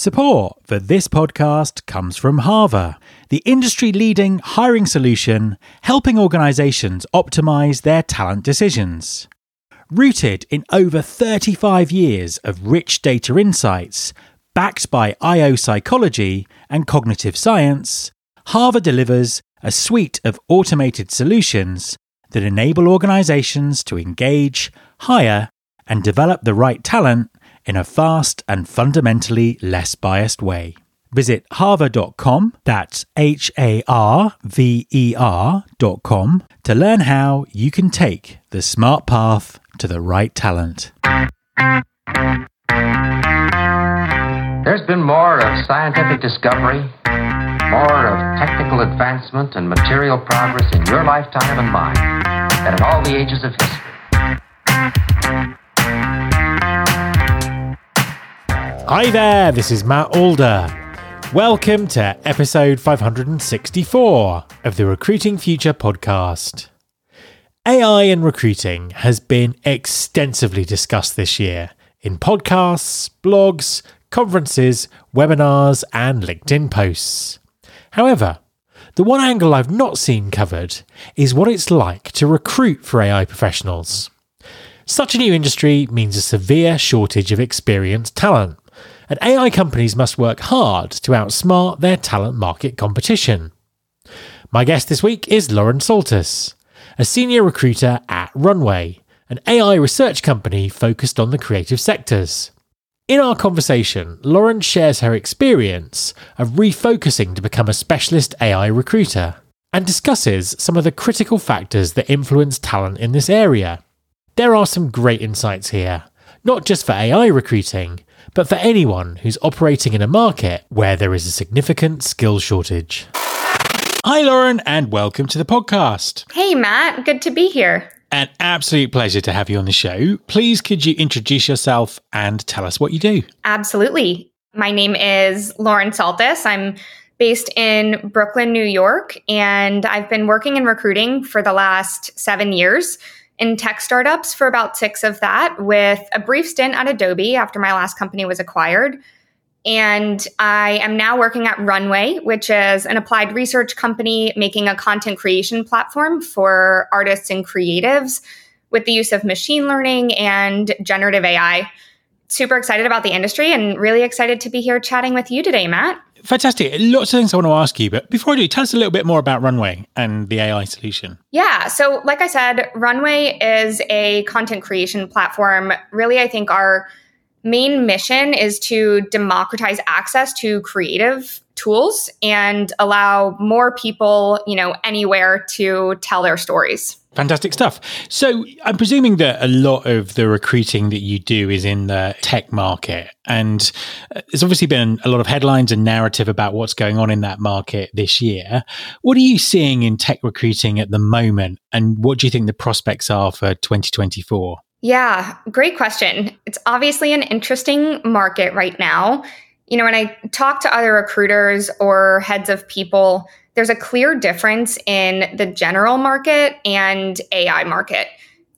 Support for this podcast comes from Harver, the industry leading hiring solution helping organizations optimize their talent decisions. Rooted in over 35 years of rich data insights, backed by IO psychology and cognitive science, Harver delivers a suite of automated solutions that enable organizations to engage, hire, and develop the right talent in a fast and fundamentally less biased way. Visit harver.com, that's H A R V E R.com, to learn how you can take the smart path to the right talent. There's been more of scientific discovery, more of technical advancement and material progress in your lifetime and mine than in all the ages of history. Hi there, this is Matt Alder. Welcome to episode 564 of the Recruiting Future podcast. AI and recruiting has been extensively discussed this year in podcasts, blogs, conferences, webinars, and LinkedIn posts. However, the one angle I've not seen covered is what it's like to recruit for AI professionals. Such a new industry means a severe shortage of experienced talent and AI companies must work hard to outsmart their talent market competition. My guest this week is Lauren Saltus, a senior recruiter at Runway, an AI research company focused on the creative sectors. In our conversation, Lauren shares her experience of refocusing to become a specialist AI recruiter and discusses some of the critical factors that influence talent in this area. There are some great insights here, not just for AI recruiting, but for anyone who's operating in a market where there is a significant skill shortage. Hi, Lauren, and welcome to the podcast. Hey, Matt. Good to be here. An absolute pleasure to have you on the show. Please, could you introduce yourself and tell us what you do? Absolutely. My name is Lauren Saltus. I'm based in Brooklyn, New York, and I've been working in recruiting for the last seven years in tech startups for about six of that, with a brief stint at Adobe after my last company was acquired. And I am now working at Runway, which is an applied research company making a content creation platform for artists and creatives with the use of machine learning and generative AI. Super excited about the industry and really excited to be here chatting with you today, Matt. Fantastic. Lots of things I want to ask you, but before I do, tell us a little bit more about Runway and the AI solution. Yeah. So, like I said, Runway is a content creation platform. Really, I think our main mission is to democratize access to creative tools and allow more people, you know, anywhere to tell their stories. Fantastic stuff. So I'm presuming that a lot of the recruiting that you do is in the tech market. And uh, there's obviously been a lot of headlines and narrative about what's going on in that market this year. What are you seeing in tech recruiting at the moment? And what do you think the prospects are for 2024? Yeah, great question. It's obviously an interesting market right now. You know, when I talk to other recruiters or heads of people, there's a clear difference in the general market and AI market.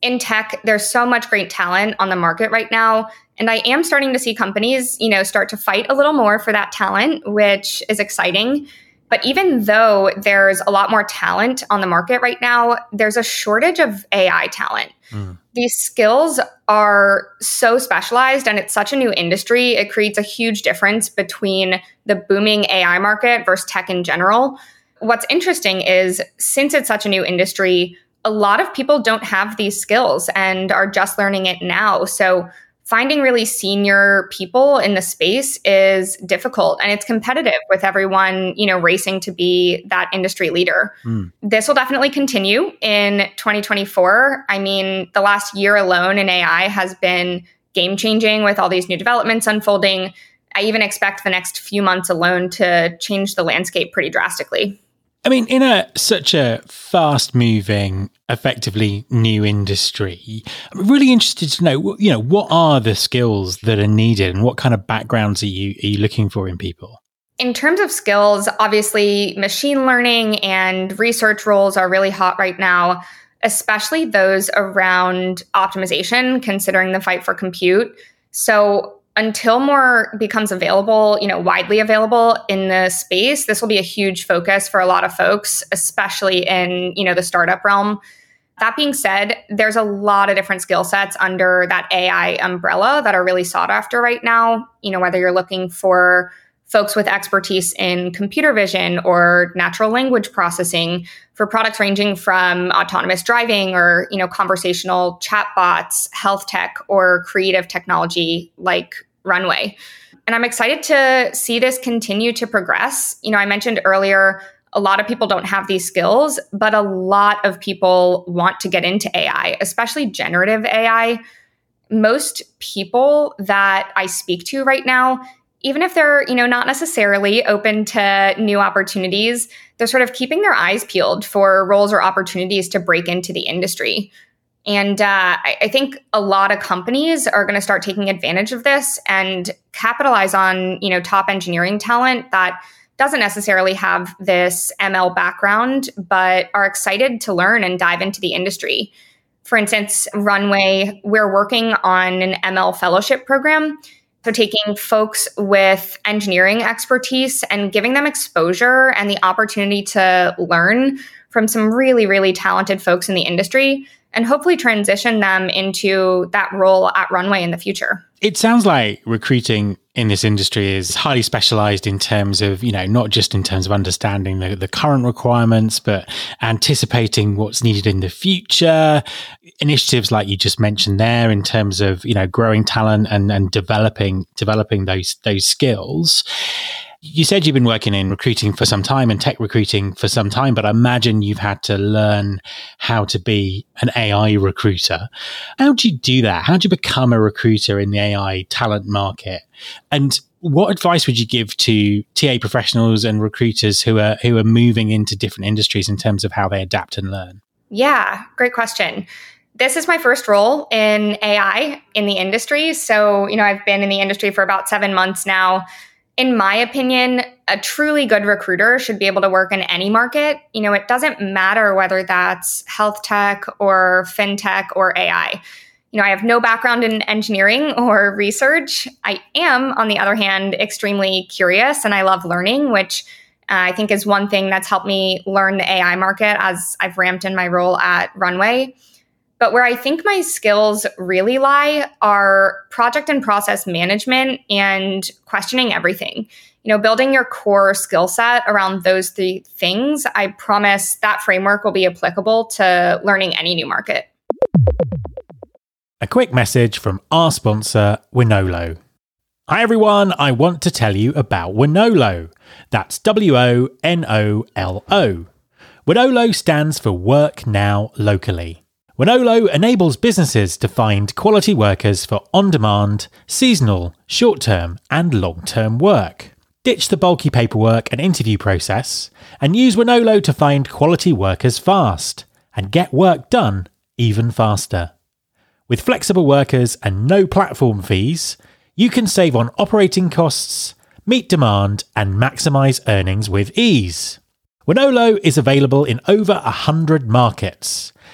In tech, there's so much great talent on the market right now. And I am starting to see companies, you know, start to fight a little more for that talent, which is exciting. But even though there's a lot more talent on the market right now, there's a shortage of AI talent. Mm. These skills are so specialized and it's such a new industry. It creates a huge difference between the booming AI market versus tech in general what's interesting is since it's such a new industry, a lot of people don't have these skills and are just learning it now. So finding really senior people in the space is difficult and it's competitive with everyone, you know, racing to be that industry leader. Mm. This will definitely continue in 2024. I mean, the last year alone in AI has been game changing with all these new developments unfolding. I even expect the next few months alone to change the landscape pretty drastically. I mean, in a such a fast moving, effectively new industry, I'm really interested to know, you know, what are the skills that are needed and what kind of backgrounds are you are you looking for in people? In terms of skills, obviously machine learning and research roles are really hot right now, especially those around optimization, considering the fight for compute. So until more becomes available, you know, widely available in the space, this will be a huge focus for a lot of folks, especially in, you know, the startup realm. That being said, there's a lot of different skill sets under that AI umbrella that are really sought after right now. You know, whether you're looking for folks with expertise in computer vision or natural language processing for products ranging from autonomous driving or you know conversational chatbots health tech or creative technology like runway. And i'm excited to see this continue to progress. You know i mentioned earlier a lot of people don't have these skills but a lot of people want to get into ai especially generative ai most people that i speak to right now even if they're, you know, not necessarily open to new opportunities, they're sort of keeping their eyes peeled for roles or opportunities to break into the industry. And uh, I, I, think a lot of companies are going to start taking advantage of this and capitalize on, you know, top engineering talent that doesn't necessarily have this ML background, but are excited to learn and dive into the industry. For instance, Runway, we're working on an ML fellowship program so, taking folks with engineering expertise and giving them exposure and the opportunity to learn from some really, really talented folks in the industry and hopefully transition them into that role at Runway in the future. It sounds like recruiting in this industry is highly specialized in terms of, you know, not just in terms of understanding the, the current requirements, but anticipating what's needed in the future. Initiatives like you just mentioned there in terms of, you know, growing talent and, and developing developing those those skills you said you've been working in recruiting for some time and tech recruiting for some time, but I imagine you've had to learn how to be an AI recruiter. How do you do that? How do you become a recruiter in the AI talent market? And what advice would you give to TA professionals and recruiters who are who are moving into different industries in terms of how they adapt and learn? Yeah, great question this is my first role in AI in the industry. So, you know, I've been in the industry for about seven months now in my opinion, a truly good recruiter should be able to work in any market. You know, it doesn't matter whether that's health tech or fintech or AI. You know, I have no background in engineering or research. I am, on the other hand, extremely curious and I love learning, which uh, I think is one thing that's helped me learn the AI market as I've ramped in my role at Runway. But where I think my skills really lie are project and process management and questioning everything. You know, building your core skill set around those three things, I promise that framework will be applicable to learning any new market. A quick message from our sponsor, Wonolo. Hi everyone, I want to tell you about Wonolo. That's W O N O L O. Wonolo stands for Work Now Locally. Wonolo enables businesses to find quality workers for on demand, seasonal, short term, and long term work. Ditch the bulky paperwork and interview process and use Wonolo to find quality workers fast and get work done even faster. With flexible workers and no platform fees, you can save on operating costs, meet demand, and maximize earnings with ease. Wonolo is available in over 100 markets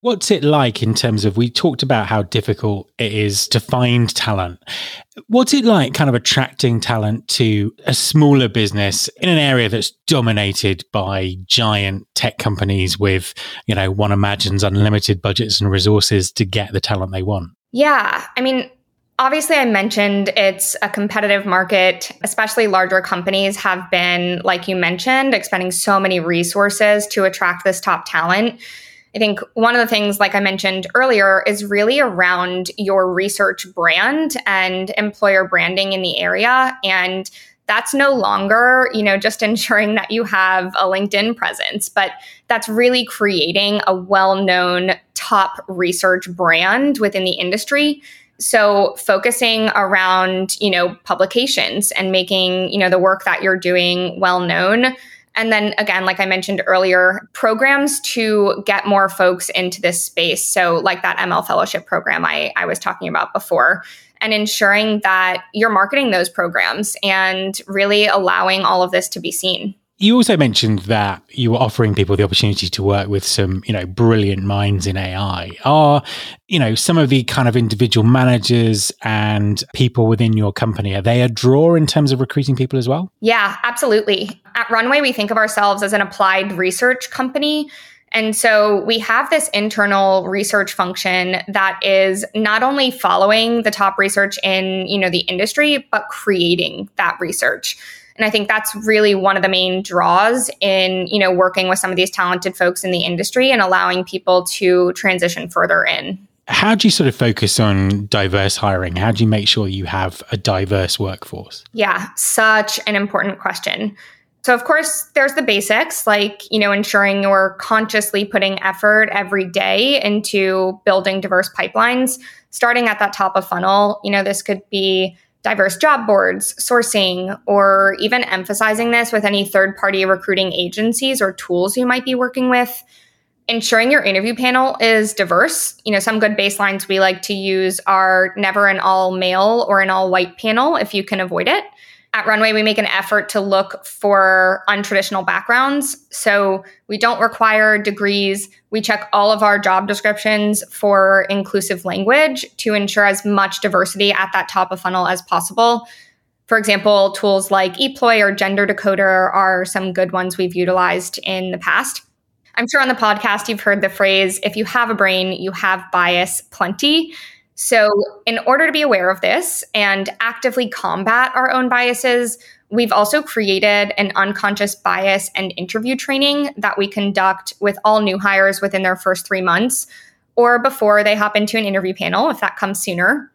What's it like in terms of we talked about how difficult it is to find talent? What's it like kind of attracting talent to a smaller business in an area that's dominated by giant tech companies with, you know, one imagines unlimited budgets and resources to get the talent they want? Yeah. I mean, Obviously, I mentioned it's a competitive market, especially larger companies have been, like you mentioned, expending so many resources to attract this top talent. I think one of the things, like I mentioned earlier, is really around your research brand and employer branding in the area. And that's no longer, you know, just ensuring that you have a LinkedIn presence, but that's really creating a well known top research brand within the industry. So focusing around, you know, publications and making, you know, the work that you're doing well known. And then again, like I mentioned earlier, programs to get more folks into this space. So like that ML fellowship program I, I was talking about before and ensuring that you're marketing those programs and really allowing all of this to be seen. You also mentioned that you were offering people the opportunity to work with some, you know, brilliant minds in AI. Are, you know, some of the kind of individual managers and people within your company, are they a draw in terms of recruiting people as well? Yeah, absolutely. At Runway, we think of ourselves as an applied research company. And so we have this internal research function that is not only following the top research in, you know, the industry, but creating that research. And I think that's really one of the main draws in, you know, working with some of these talented folks in the industry and allowing people to transition further in. How do you sort of focus on diverse hiring? How do you make sure you have a diverse workforce? Yeah, such an important question. So, of course, there's the basics like, you know, ensuring you're consciously putting effort every day into building diverse pipelines, starting at that top of funnel. You know, this could be diverse job boards, sourcing, or even emphasizing this with any third party recruiting agencies or tools you might be working with. Ensuring your interview panel is diverse. You know, some good baselines we like to use are never an all male or an all white panel if you can avoid it at Runway, we make an effort to look for untraditional backgrounds. So we don't require degrees. We check all of our job descriptions for inclusive language to ensure as much diversity at that top of funnel as possible. For example, tools like ePloy or Gender Decoder are some good ones we've utilized in the past. I'm sure on the podcast you've heard the phrase if you have a brain, you have bias plenty. So, in order to be aware of this and actively combat our own biases, we've also created an unconscious bias and interview training that we conduct with all new hires within their first three months or before they hop into an interview panel, if that comes sooner.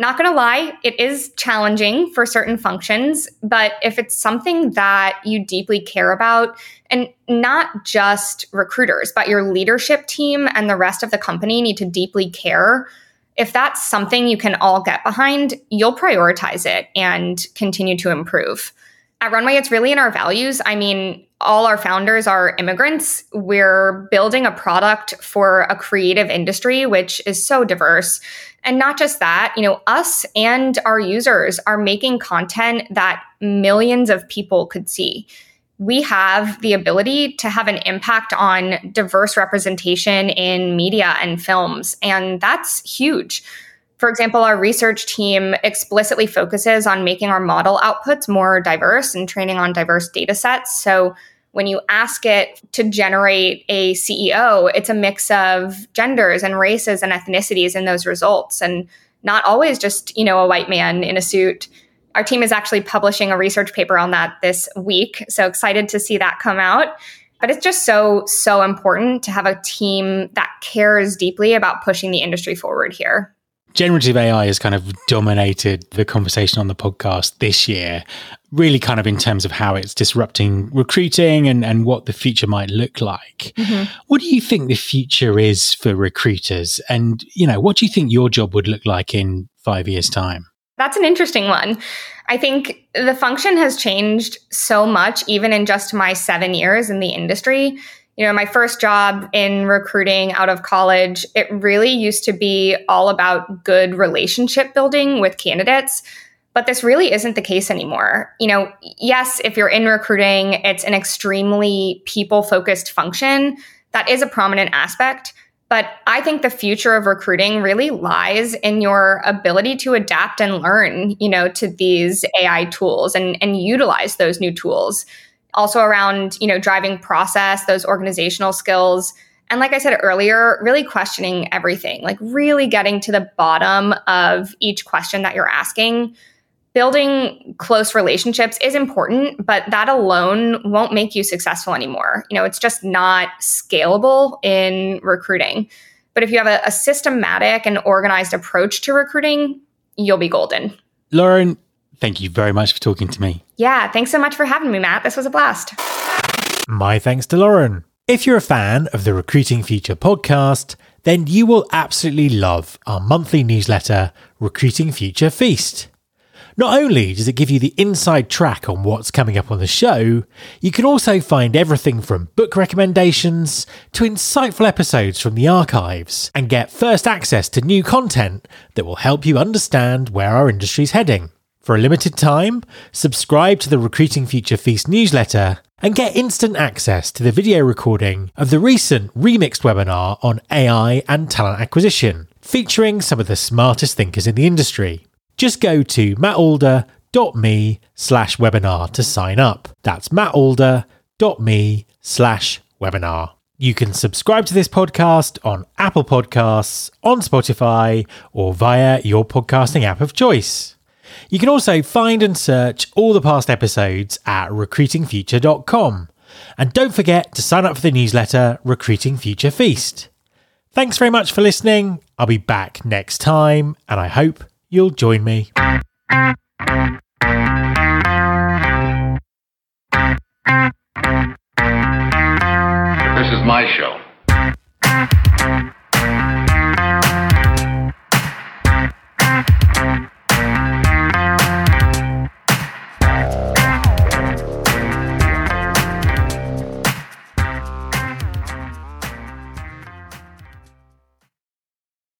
Not gonna lie, it is challenging for certain functions, but if it's something that you deeply care about, and not just recruiters, but your leadership team and the rest of the company need to deeply care if that's something you can all get behind, you'll prioritize it and continue to improve. At Runway, it's really in our values. I mean, all our founders are immigrants. We're building a product for a creative industry, which is so diverse. And not just that, you know, us and our users are making content that millions of people could see we have the ability to have an impact on diverse representation in media and films. And that's huge. For example, our research team explicitly focuses on making our model outputs more diverse and training on diverse data sets. So when you ask it to generate a CEO, it's a mix of genders and races and ethnicities in those results and not always just, you know, a white man in a suit our team is actually publishing a research paper on that this week. So excited to see that come out. But it's just so, so important to have a team that cares deeply about pushing the industry forward here. Generative AI has kind of dominated the conversation on the podcast this year, really kind of in terms of how it's disrupting recruiting and, and what the future might look like. Mm-hmm. What do you think the future is for recruiters? And, you know, what do you think your job would look like in five years' time? That's an interesting one. I think the function has changed so much, even in just my seven years in the industry. You know, my first job in recruiting out of college, it really used to be all about good relationship building with candidates. But this really isn't the case anymore. You know, yes, if you're in recruiting, it's an extremely people focused function. That is a prominent aspect. But I think the future of recruiting really lies in your ability to adapt and learn, you know, to these AI tools and, and utilize those new tools. Also around, you know, driving process, those organizational skills. And like I said earlier, really questioning everything, like really getting to the bottom of each question that you're asking building close relationships is important, but that alone won't make you successful anymore. You know, it's just not scalable in recruiting. But if you have a, a systematic and organized approach to recruiting, you'll be golden. Lauren, thank you very much for talking to me. Yeah, thanks so much for having me, Matt. This was a blast. My thanks to Lauren. If you're a fan of the Recruiting Future podcast, then you will absolutely love our monthly newsletter, Recruiting Future Feast. Not only does it give you the inside track on what's coming up on the show, you can also find everything from book recommendations to insightful episodes from the archives and get first access to new content that will help you understand where our industry's heading. For a limited time, subscribe to the Recruiting Future Feast newsletter and get instant access to the video recording of the recent remixed webinar on AI and talent acquisition, featuring some of the smartest thinkers in the industry just go to mattalder.me slash webinar to sign up. That's mattalder.me slash webinar. You can subscribe to this podcast on Apple Podcasts, on Spotify, or via your podcasting app of choice. You can also find and search all the past episodes at recruitingfuture.com. And don't forget to sign up for the newsletter Recruiting Future Feast. Thanks very much for listening. I'll be back next time, and I hope you'll join me. This is my show.